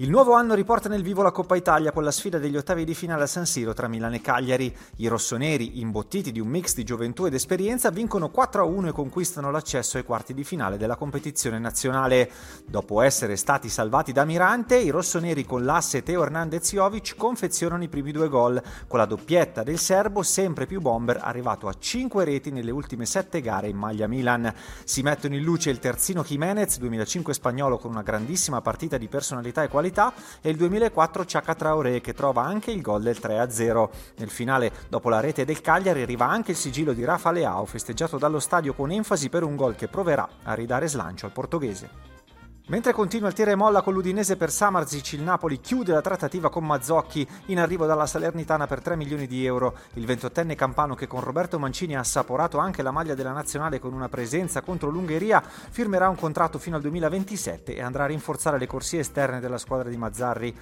Il nuovo anno riporta nel vivo la Coppa Italia con la sfida degli ottavi di finale a San Siro tra Milano e Cagliari. I rossoneri, imbottiti di un mix di gioventù ed esperienza, vincono 4-1 e conquistano l'accesso ai quarti di finale della competizione nazionale. Dopo essere stati salvati da Mirante, i rossoneri con l'asse Teo Hernandez Jovic confezionano i primi due gol, con la doppietta del serbo sempre più bomber arrivato a 5 reti nelle ultime 7 gare in maglia Milan. Si mettono in luce il terzino Jimenez, 2005 spagnolo con una grandissima partita di personalità e qualità qualità e il 2004 Chaka Traoré che trova anche il gol del 3-0. Nel finale, dopo la rete del Cagliari, arriva anche il sigillo di Rafa Leao festeggiato dallo stadio con enfasi per un gol che proverà a ridare slancio al portoghese. Mentre continua il tira e molla con l'Udinese per Samarzic, il Napoli chiude la trattativa con Mazzocchi in arrivo dalla Salernitana per 3 milioni di euro. Il ventottenne campano che con Roberto Mancini ha assaporato anche la maglia della nazionale con una presenza contro l'Ungheria firmerà un contratto fino al 2027 e andrà a rinforzare le corsie esterne della squadra di Mazzarri.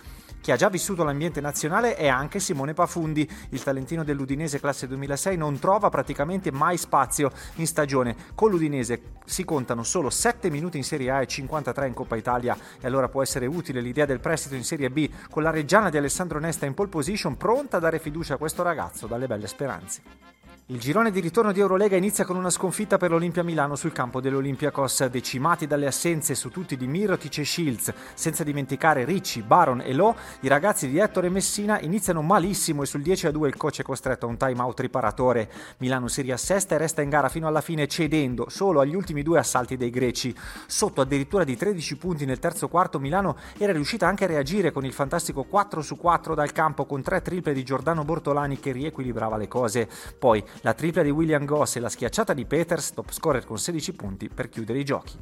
Chi ha già vissuto l'ambiente nazionale è anche Simone Pafundi. Il talentino dell'Udinese classe 2006 non trova praticamente mai spazio in stagione. Con l'Udinese si contano solo 7 minuti in Serie A e 53 in Coppa Italia e allora può essere utile l'idea del prestito in Serie B con la reggiana di Alessandro Nesta in pole position pronta a dare fiducia a questo ragazzo dalle belle speranze. Il girone di ritorno di Eurolega inizia con una sconfitta per l'Olimpia Milano sul campo dell'Olympiacos, decimati dalle assenze su tutti di Mirotic e Shields, senza dimenticare Ricci, Baron e Lo, i ragazzi di Ettore Messina iniziano malissimo e sul 10-2 il coach è costretto a un time out riparatore. Milano si riassesta e resta in gara fino alla fine cedendo solo agli ultimi due assalti dei greci. Sotto addirittura di 13 punti nel terzo quarto Milano era riuscita anche a reagire con il fantastico 4 su 4 dal campo con tre triple di Giordano Bortolani che riequilibrava le cose. Poi la tripla di William Goss e la schiacciata di Peters, top scorer con 16 punti per chiudere i giochi.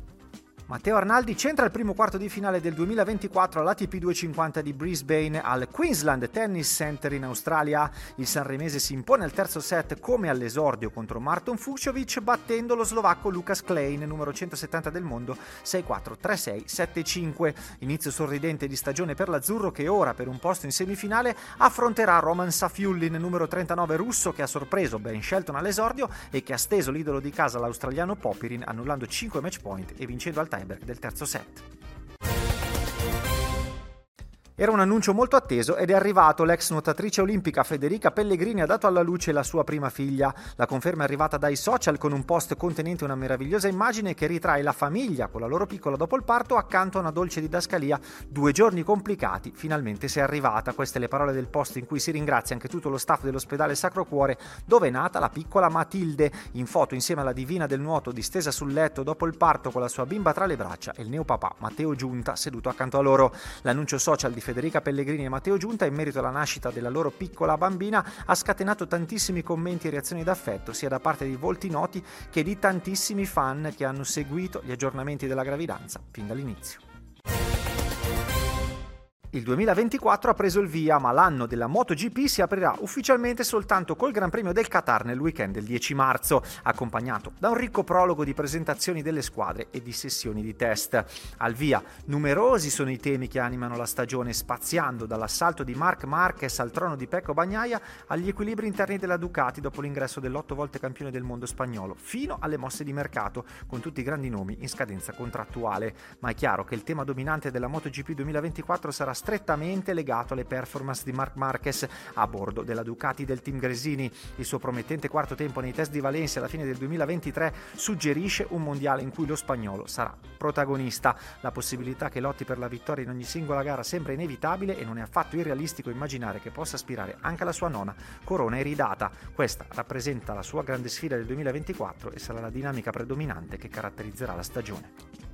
Matteo Arnaldi centra il primo quarto di finale del 2024 all'ATP 250 di Brisbane al Queensland Tennis Center in Australia. Il sanremese si impone al terzo set come all'esordio contro Marton Fuciovic battendo lo slovacco Lucas Klein, numero 170 del mondo, 6-4, 3-6, 7-5. Inizio sorridente di stagione per l'azzurro che ora per un posto in semifinale affronterà Roman Safiullin, numero 39 russo che ha sorpreso Ben Shelton all'esordio e che ha steso l'idolo di casa l'australiano Popirin annullando 5 match point e vincendo al Steinberg del terzo set. Era un annuncio molto atteso ed è arrivato. L'ex nuotatrice olimpica Federica Pellegrini ha dato alla luce la sua prima figlia. La conferma è arrivata dai social con un post contenente una meravigliosa immagine che ritrae la famiglia con la loro piccola dopo il parto accanto a una dolce didascalia. Due giorni complicati, finalmente sei arrivata. Queste le parole del post in cui si ringrazia anche tutto lo staff dell'ospedale Sacro Cuore dove è nata la piccola Matilde. In foto insieme alla divina del nuoto distesa sul letto dopo il parto con la sua bimba tra le braccia e il neopapà Matteo Giunta seduto accanto a loro. L'annuncio social di Federica Pellegrini e Matteo Giunta in merito alla nascita della loro piccola bambina ha scatenato tantissimi commenti e reazioni d'affetto sia da parte di volti noti che di tantissimi fan che hanno seguito gli aggiornamenti della gravidanza fin dall'inizio. Il 2024 ha preso il via, ma l'anno della MotoGP si aprirà ufficialmente soltanto col Gran Premio del Qatar nel weekend del 10 marzo, accompagnato da un ricco prologo di presentazioni delle squadre e di sessioni di test. Al via, numerosi sono i temi che animano la stagione, spaziando dall'assalto di Marc Marquez al trono di Pecco Bagnaia agli equilibri interni della Ducati dopo l'ingresso dell'otto volte campione del mondo spagnolo, fino alle mosse di mercato, con tutti i grandi nomi in scadenza contrattuale. Ma è chiaro che il tema dominante della MotoGP 2024 sarà strettamente legato alle performance di Marc Marquez a bordo della Ducati del team Gresini. Il suo promettente quarto tempo nei test di Valencia alla fine del 2023 suggerisce un mondiale in cui lo spagnolo sarà protagonista. La possibilità che lotti per la vittoria in ogni singola gara sembra inevitabile e non è affatto irrealistico immaginare che possa aspirare anche alla sua nona corona iridata. Questa rappresenta la sua grande sfida del 2024 e sarà la dinamica predominante che caratterizzerà la stagione.